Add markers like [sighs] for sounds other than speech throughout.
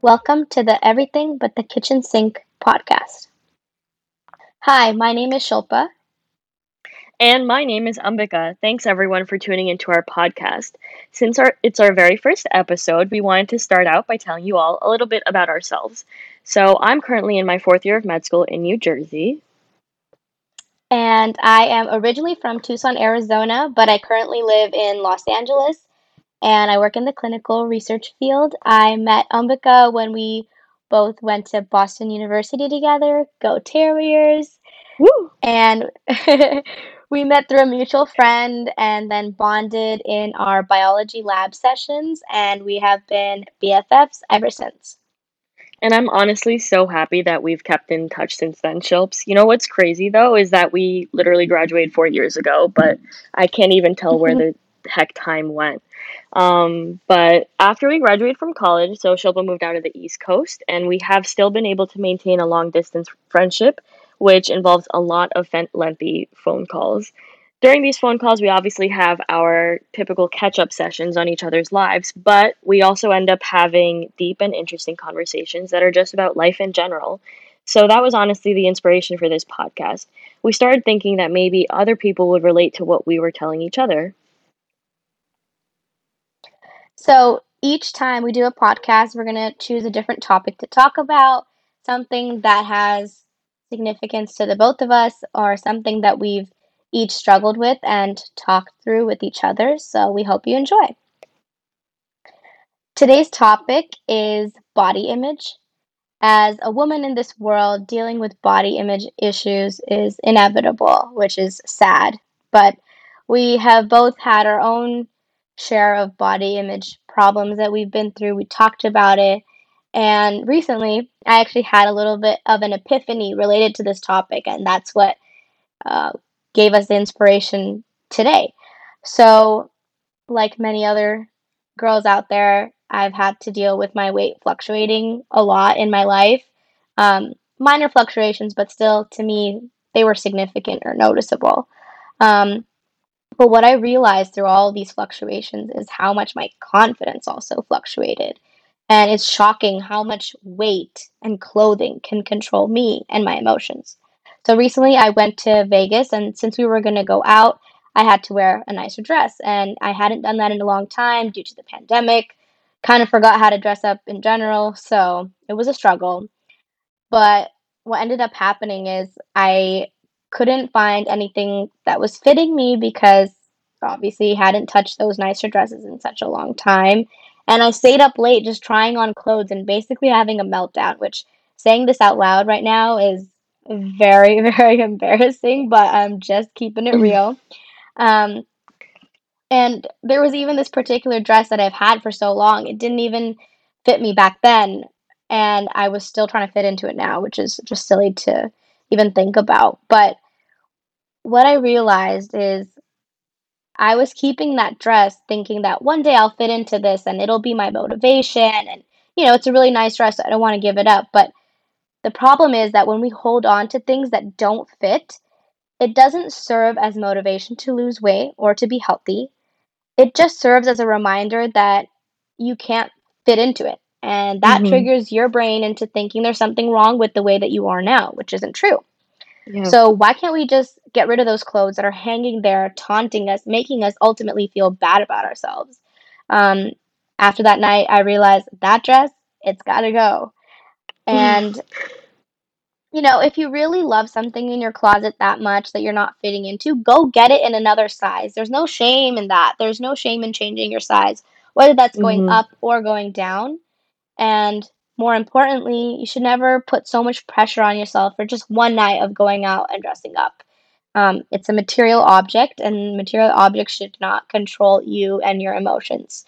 Welcome to the Everything But the Kitchen Sink podcast. Hi, my name is Shilpa. And my name is Ambika. Thanks everyone for tuning into our podcast. Since our, it's our very first episode, we wanted to start out by telling you all a little bit about ourselves. So, I'm currently in my fourth year of med school in New Jersey. And I am originally from Tucson, Arizona, but I currently live in Los Angeles and I work in the clinical research field. I met Ambika when we both went to Boston University together. Go Terriers! Woo! And [laughs] we met through a mutual friend and then bonded in our biology lab sessions, and we have been BFFs ever since. And I'm honestly so happy that we've kept in touch since then, Shilps. You know what's crazy though is that we literally graduated four years ago, but I can't even tell where [laughs] the heck time went. Um, but after we graduated from college, so Shilpa moved out to the East Coast, and we have still been able to maintain a long distance friendship, which involves a lot of lengthy phone calls. During these phone calls, we obviously have our typical catch up sessions on each other's lives, but we also end up having deep and interesting conversations that are just about life in general. So that was honestly the inspiration for this podcast. We started thinking that maybe other people would relate to what we were telling each other. So each time we do a podcast, we're going to choose a different topic to talk about, something that has significance to the both of us, or something that we've each struggled with and talked through with each other. So we hope you enjoy. Today's topic is body image. As a woman in this world, dealing with body image issues is inevitable, which is sad. But we have both had our own share of body image problems that we've been through. We talked about it. And recently, I actually had a little bit of an epiphany related to this topic, and that's what uh, gave us the inspiration today. So, like many other girls out there, I've had to deal with my weight fluctuating a lot in my life. Um, minor fluctuations, but still, to me, they were significant or noticeable. Um, but what I realized through all these fluctuations is how much my confidence also fluctuated. And it's shocking how much weight and clothing can control me and my emotions. So recently I went to Vegas, and since we were going to go out, I had to wear a nicer dress. And I hadn't done that in a long time due to the pandemic. Kind of forgot how to dress up in general. So it was a struggle. But what ended up happening is I couldn't find anything that was fitting me because obviously hadn't touched those nicer dresses in such a long time. And I stayed up late just trying on clothes and basically having a meltdown, which saying this out loud right now is very, [laughs] very embarrassing, but I'm just keeping it real. Um, and there was even this particular dress that I've had for so long, it didn't even fit me back then. And I was still trying to fit into it now, which is just silly to even think about. But what I realized is I was keeping that dress thinking that one day I'll fit into this and it'll be my motivation. And, you know, it's a really nice dress. I don't want to give it up. But the problem is that when we hold on to things that don't fit, it doesn't serve as motivation to lose weight or to be healthy. It just serves as a reminder that you can't fit into it. And that mm-hmm. triggers your brain into thinking there's something wrong with the way that you are now, which isn't true. Yeah. So why can't we just get rid of those clothes that are hanging there, taunting us, making us ultimately feel bad about ourselves? Um, after that night, I realized that dress, it's got to go. [sighs] And you know, if you really love something in your closet that much that you're not fitting into, go get it in another size. There's no shame in that. There's no shame in changing your size, whether that's going mm-hmm. up or going down. And more importantly, you should never put so much pressure on yourself for just one night of going out and dressing up. Um, it's a material object, and material objects should not control you and your emotions.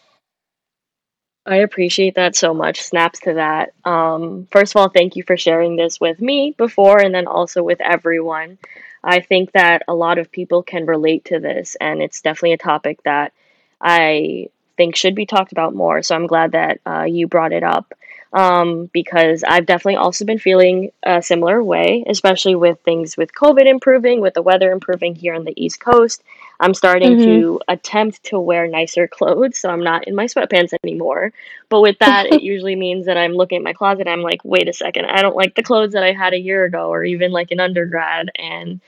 I appreciate that so much. Snaps to that. Um, first of all, thank you for sharing this with me before and then also with everyone. I think that a lot of people can relate to this, and it's definitely a topic that I think should be talked about more. So I'm glad that uh, you brought it up. um, because I've definitely also been feeling a similar way, especially with things with COVID improving, with the weather improving here on the East Coast. I'm starting Mhm. to attempt to wear nicer clothes, so I'm not in my sweatpants anymore. But with that, it [laughs] usually means that I'm looking at my closet. I'm like, wait a second, I don't like the clothes that I had a year ago, or even like in undergrad. And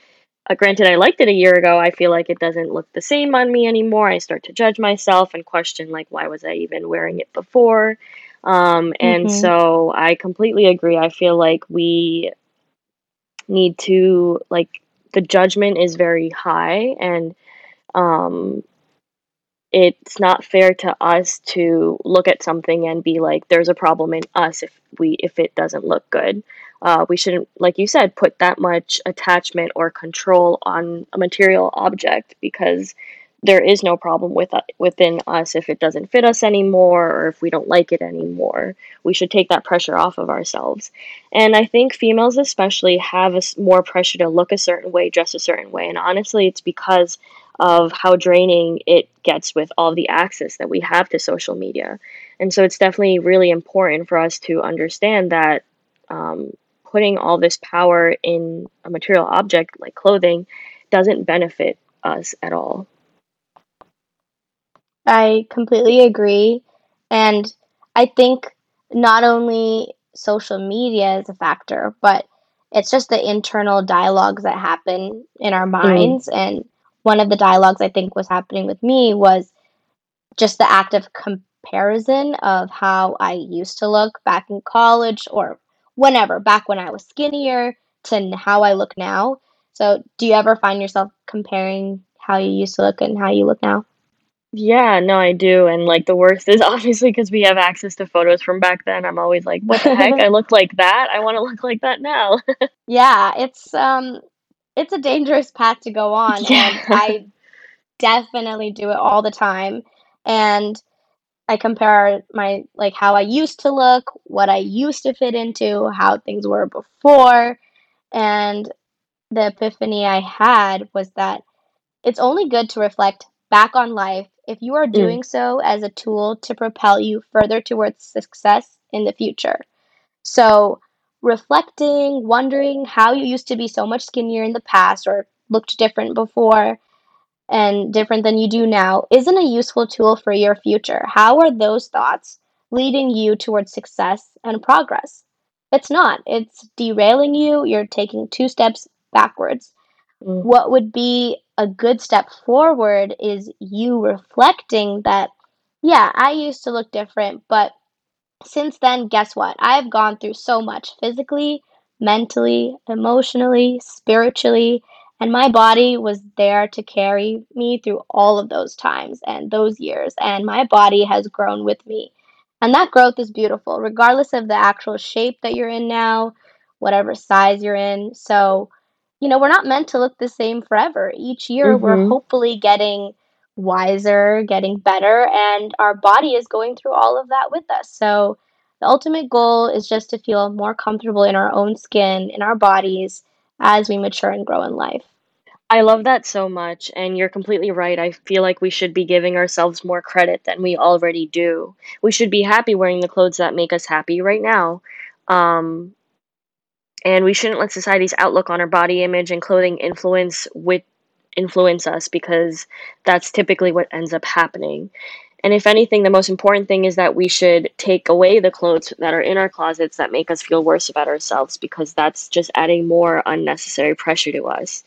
uh, granted, I liked it a year ago. I feel like it doesn't look the same on me anymore. I start to judge myself and question, like, why was I even wearing it before? Um, and Mhm. so I completely agree. I feel like we need to, like, the judgment is very high, and um, it's not fair to us to look at something and be like, there's a problem in us if we if it doesn't look good. Uh, we shouldn't, like you said, put that much attachment or control on a material object because there is no problem with uh, within us if it doesn't fit us anymore or if we don't like it anymore. We should take that pressure off of ourselves. And I think females especially have a more pressure to look a certain way, dress a certain way. And honestly, it's because of how draining it gets with all the access that we have to social media. And so it's definitely really important for us to understand that um, putting all this power in a material object like clothing doesn't benefit us at all. I completely agree. And I think not only social media is a factor, but it's just the internal dialogues that happen in our Mm, minds. And one of the dialogues I think was happening with me was just the act of comparison of how I used to look back in college or whenever, back when I was skinnier to how I look now. So, do you ever find yourself comparing how you used to look and how you look now? yeah, no, I do. And like the worst is [laughs] obviously because we have access to photos from back then. I'm always like, what the heck? I [laughs] look like that. I want to look like that now. [laughs] Yeah, it's um it's a dangerous path to go on and yeah. I definitely do it all the time and I compare my like how I used to look, what I used to fit into, how things were before, and the epiphany I had was that it's only good to reflect back on life if you are Mm, doing so as a tool to propel you further towards success in the future. So, reflecting, wondering how you used to be so much skinnier in the past or looked different before and different than you do now isn't a useful tool for your future. How are those thoughts leading you towards success and progress? It's not. It's derailing you. You're taking two steps backwards. mm, What would be a good step forward is you reflecting that, yeah, I used to look different, but since then, guess what? I've gone through so much physically, mentally, emotionally, spiritually, and my body was there to carry me through all of those times and those years, and my body has grown with me. And that growth is beautiful, regardless of the actual shape that you're in now, whatever size you're in. So, you know, we're not meant to look the same forever. Each year, we're mm-hmm. hopefully getting wiser, getting better, and our body is going through all of that with us. So, the ultimate goal is just to feel more comfortable in our own skin, in our bodies, as we mature and grow in life. I love that so much, and you're completely right. I feel like we should be giving ourselves more credit than we already do. We should be happy wearing the clothes that make us happy right now. Um, and we shouldn't let society's outlook on our body image and clothing influence with influence us because that's typically what ends up happening. And if anything, the most important thing is that we should take away the clothes that are in our closets that make us feel worse about ourselves because that's just adding more unnecessary pressure to us.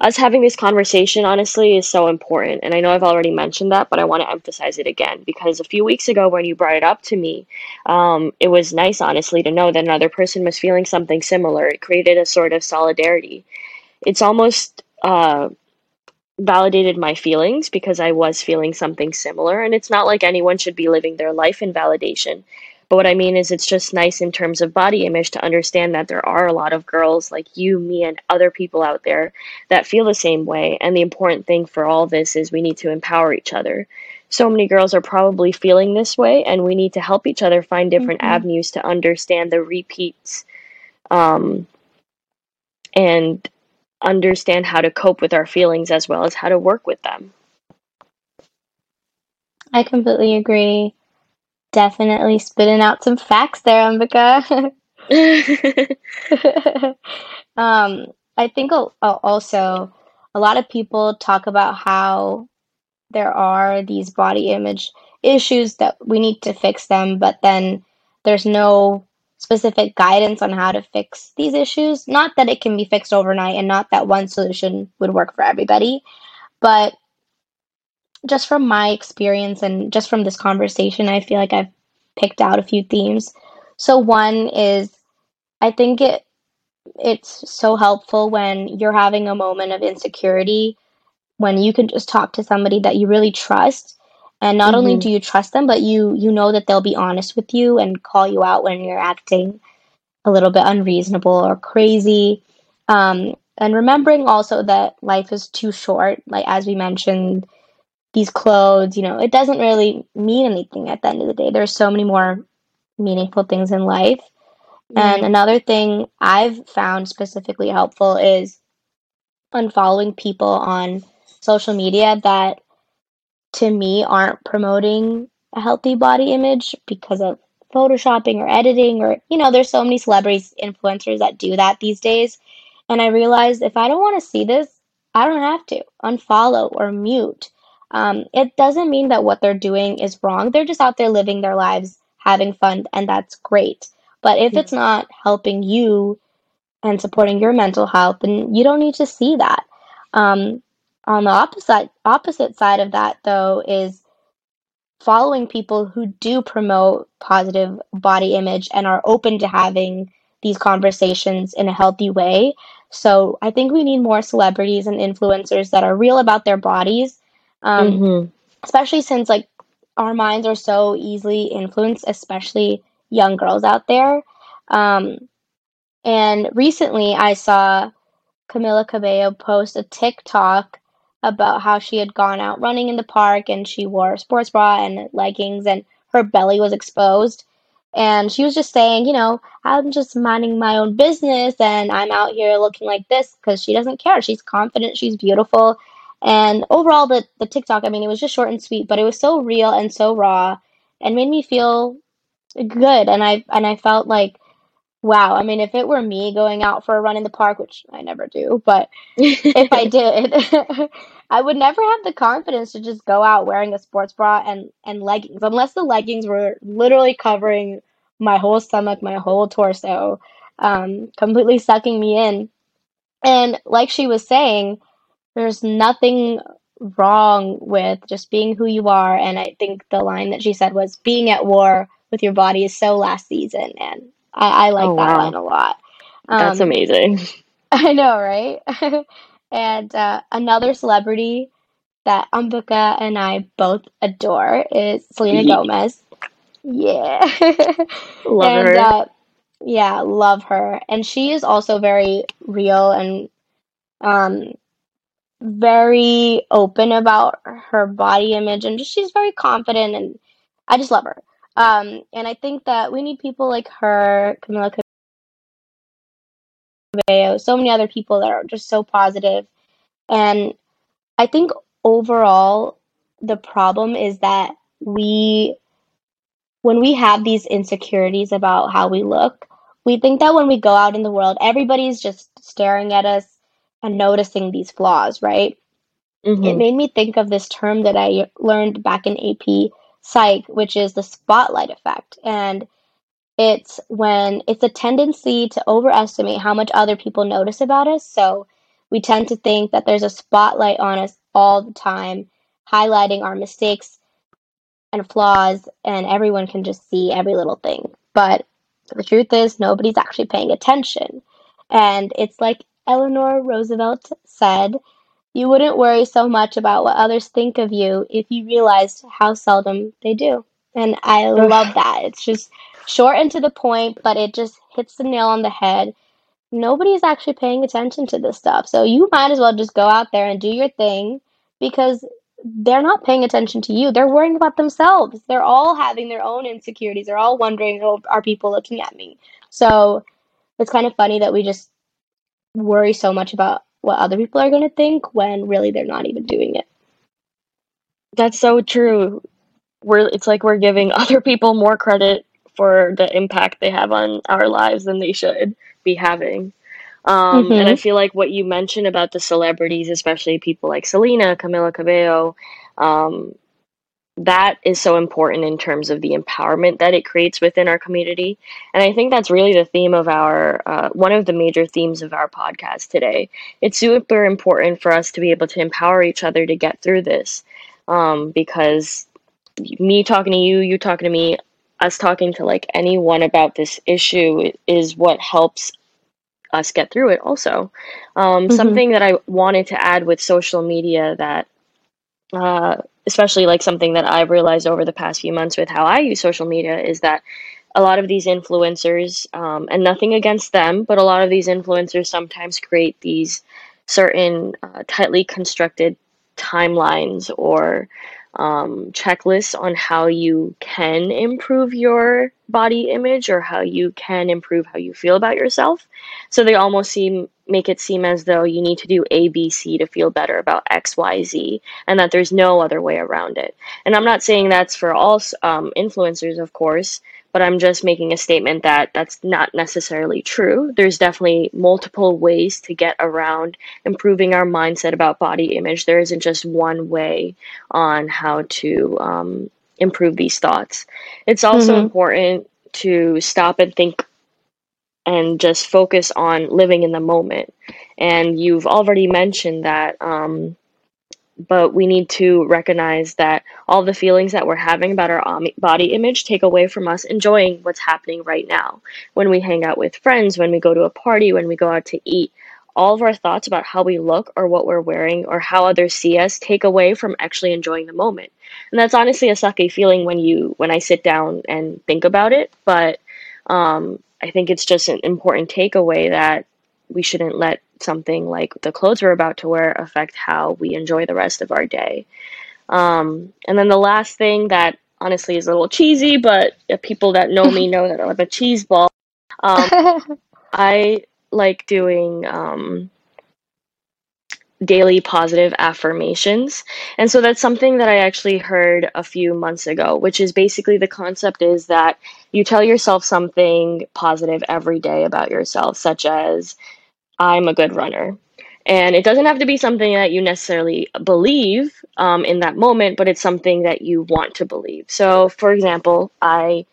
Us having this conversation honestly is so important. And i know i've already mentioned that but i want to emphasize it again because a few weeks ago when you brought it up to me um, it was nice honestly to know that another person was feeling something similar. It created a sort of solidarity. It's almost uh, validated my feelings because I was feeling something similar. And it's not like anyone should be living their life in validation. But what I mean is, it's just nice in terms of body image to understand that there are a lot of girls like you, me, and other people out there that feel the same way. And the important thing for all this is we need to empower each other. So many girls are probably feeling this way, and we need to help each other find different hmm avenues to understand the repeats um, and understand how to cope with our feelings as well as how to work with them. I completely agree. Definitely spitting out some facts there, Ambika. [laughs] um, I think also a lot of people talk about how there are these body image issues that we need to fix them, but then there's no specific guidance on how to fix these issues. Not that it can be fixed overnight and not that one solution would work for everybody, but just from my experience and just from this conversation, I feel like I've picked out a few themes. So one is I think it it's so helpful when you're having a moment of insecurity when you can just talk to somebody that you really trust and not only mhm. do you trust them but you you know that they'll be honest with you and call you out when you're acting a little bit unreasonable or crazy. Um, and remembering also that life is too short like as we mentioned these clothes you know it doesn't really mean anything at the end of the day. There's so many more meaningful things in life. And another thing I've found specifically helpful is unfollowing people on social media that to me aren't promoting a healthy body image because of photoshopping or editing or you know there's so many celebrities influencers that do that these days. And i realized if i don't want to see this i don't have to unfollow or mute. Um, it doesn't mean that what they're doing is wrong. They're just out there living their lives having fun and that's great. But if it's not helping you and supporting your mental health, then you don't need to see that. Um, on the opposite opposite side of that, though, is following people who do promote positive body image and are open to having these conversations in a healthy way. So I think we need more celebrities and influencers that are real about their bodies, um, Mhm. especially since like our minds are so easily influenced, especially young girls out there. Um, and recently I saw Camila Cabello post a TikTok about how she had gone out running in the park and she wore a sports bra and leggings and her belly was exposed. And she was just saying, you know, I'm just minding my own business and I'm out here looking like this because she doesn't care. She's confident, she's beautiful. And overall, the, the TikTok, I mean, it was just short and sweet, but it was so real and so raw and made me feel good. And I and I felt like Wow, I mean, if it were me going out for a run in the park, which I never do, but [laughs] if I did, [laughs] I would never have the confidence to just go out wearing a sports bra and and leggings, unless the leggings were literally covering my whole stomach, my whole torso, um, completely sucking me in. And like she was saying, there's nothing wrong with just being who you are. And I think the line that she said was, being at war with your body is so last season. And I, I Oh like that line a lot. That's Um, amazing. [laughs] I know, right? [laughs] And uh, another celebrity that Ambika and I both adore is Selena Gomez. Yeah. [laughs] Love And her. uh, yeah, love her. And she is also very real and um, very open about her body image and just she's very confident and I just love her. Um, and I think that we need people like her, Camila Cabello, so many other people that are just so positive. And I think overall the problem is that we when we have these insecurities about how we look, we think that when we go out in the world, everybody's just staring at us and noticing these flaws, right? It Mhm. made me think of this term that I learned back in AP Psych, which is the spotlight effect. And it's when it's a tendency to overestimate how much other people notice about us. So we tend to think that there's a spotlight on us all the time, highlighting our mistakes and flaws, and everyone can just see every little thing. But the truth is, nobody's actually paying attention. And it's like Eleanor Roosevelt said you wouldn't worry so much about what others think of you if you realized how seldom they do. And I love that. It's just short and to the point, but it just hits the nail on the head. Nobody's actually paying attention to this stuff. So you might as well just go out there and do your thing because they're not paying attention to you. They're worrying about themselves. They're all having their own insecurities. They're all wondering, oh, are people looking at me? So it's kind of funny that we just worry so much about what other people are going to think when really they're not even doing it. That's so true. we're it's like we're giving [laughs] other people more credit for the impact they have on our lives than they should be having. Um, mm-hmm. And I feel like what you mentioned about the celebrities, especially people like Selena, Camila Cabello, um, that is so important in terms of the empowerment that it creates within our community. And I think that's really the theme of our, uh, one of the major themes of our podcast today. It's super important for us to be able to empower each other to get through this um, because me talking to you, you talking to me, us talking to like anyone about this issue is what helps us get through it also. Um, mm-hmm. Something that I wanted to add with social media that uh, especially like something that I've realized over the past few months with how I use social media is that a lot of these influencers, um, and nothing against them, but a lot of these influencers sometimes create these certain uh, tightly constructed timelines or um, checklists on how you can improve your body image or how you can improve how you feel about yourself. So they almost seem make it seem as though you need to do A, B, C to feel better about X, Y, Z, and that there's no other way around it. And I'm not saying that's for all um, influencers, of course, but I'm just making a statement that that's not necessarily true. There's definitely multiple ways to get around improving our mindset about body image. There isn't just one way on how to um, improve these thoughts. It's also mm-hmm. important to stop and think and just focus on living in the moment. And you've already mentioned that um, but we need to recognize that all the feelings that we're having about our body image take away from us enjoying what's happening right now. When we hang out with friends, when we go to a party, when we go out to eat, all of our thoughts about how we look or what we're wearing or how others see us take away from actually enjoying the moment. And that's honestly a sucky feeling when you when I sit down and think about it, but um, I think it's just an important takeaway that we shouldn't let something like the clothes we're about to wear affect how we enjoy the rest of our day. Um, and then the last thing that honestly is a little cheesy, but people that know me know that I'm a cheese ball. Um, [laughs] I like doing um, daily positive affirmations. And so that's something that I actually heard a few months ago, which is basically the concept is that you tell yourself something positive every day about yourself, such as, I'm a good runner. And it doesn't have to be something that you necessarily believe um, in that moment, but it's something that you want to believe. So, for example, I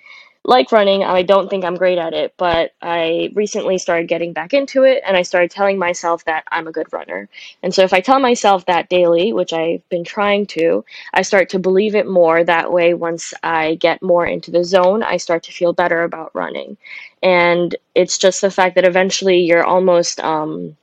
like running. I don't think I'm great at it, but I recently started getting back into it and I started telling myself that I'm a good runner. And so if I tell myself that daily, which I've been trying to, I start to believe it more. That way, once I get more into the zone, I start to feel better about running. And it's just the fact that eventually you're almost, um,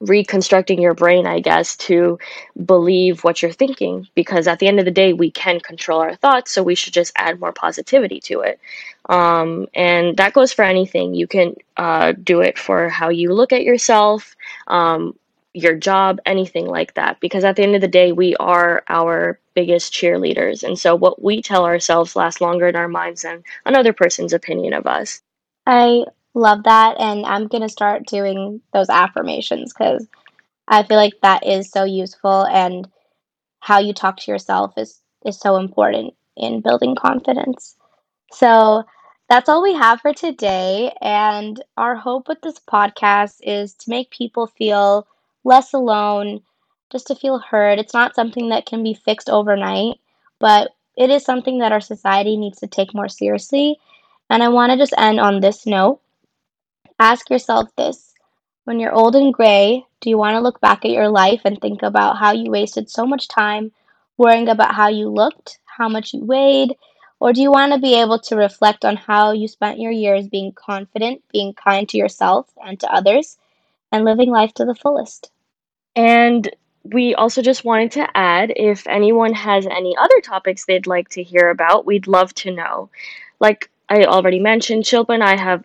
reconstructing your brain, I guess, to believe what you're thinking. Because at the end of the day, we can control our thoughts, so we should just add more positivity to it. Um, and that goes for anything. You can uh, do it for how you look at yourself, um, your job, anything like that. Because at the end of the day, we are our biggest cheerleaders. And so what we tell ourselves lasts longer in our minds than another person's opinion of us. I Love that. And I'm going to start doing those affirmations because I feel like that is so useful and how you talk to yourself is, is so important in building confidence. So that's all we have for today. And our hope with this podcast is to make people feel less alone, just to feel heard. It's not something that can be fixed overnight, but it is something that our society needs to take more seriously. And I want to just end on this note. Ask yourself this when you're old and gray, do you want to look back at your life and think about how you wasted so much time worrying about how you looked, how much you weighed, or do you want to be able to reflect on how you spent your years being confident, being kind to yourself and to others, and living life to the fullest? And we also just wanted to add if anyone has any other topics they'd like to hear about, we'd love to know. Like I already mentioned, Shilpa and I have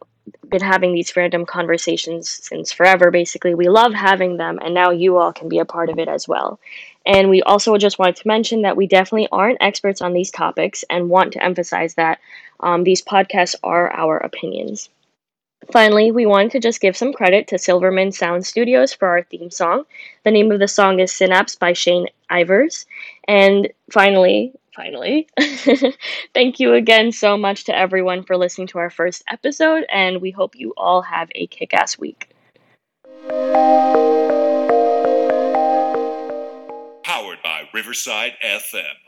been having these random conversations since forever. Basically, we love having them, and now you all can be a part of it as well. And we also just wanted to mention that we definitely aren't experts on these topics and want to emphasize that um, these podcasts are our opinions. Finally, we wanted to just give some credit to Silverman Sound Studios for our theme song. The name of the song is Synapse by Shane Ivers. And finally, finally. [laughs] Thank you again so much to everyone for listening to our first episode, and we hope you all have a kick ass week. Powered by Riverside FM.